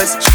Let's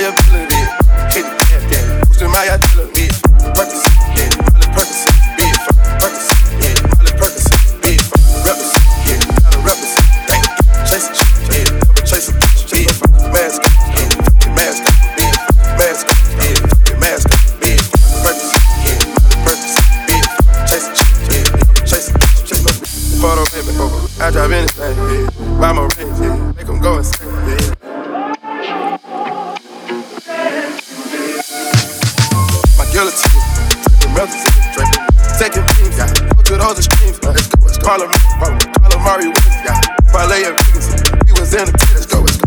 liability. Hey, yeah, yeah. Who's the my liability? purpose. yeah. Holly Perkins, yeah. Purpose, yeah. Holly Perkins, yeah. Purpose, yeah. Dollar rubbers, dang. Chase, yeah. Double chase, yeah. Mask, yeah. Mask, yeah. Mask, yeah. Mask, yeah. Purpose, yeah. Holly Perkins, yeah. Chase, yeah. Double chase, yeah. Photo, baby. I drive anything, yeah. Buy my ring. My guillotine, the melted drink. Taking beams, yeah. Go to those extremes, let's go, let's go. Parliament, Parliament, Mari West, yeah. Parlay and Vegas, we was in the let's go, let's go.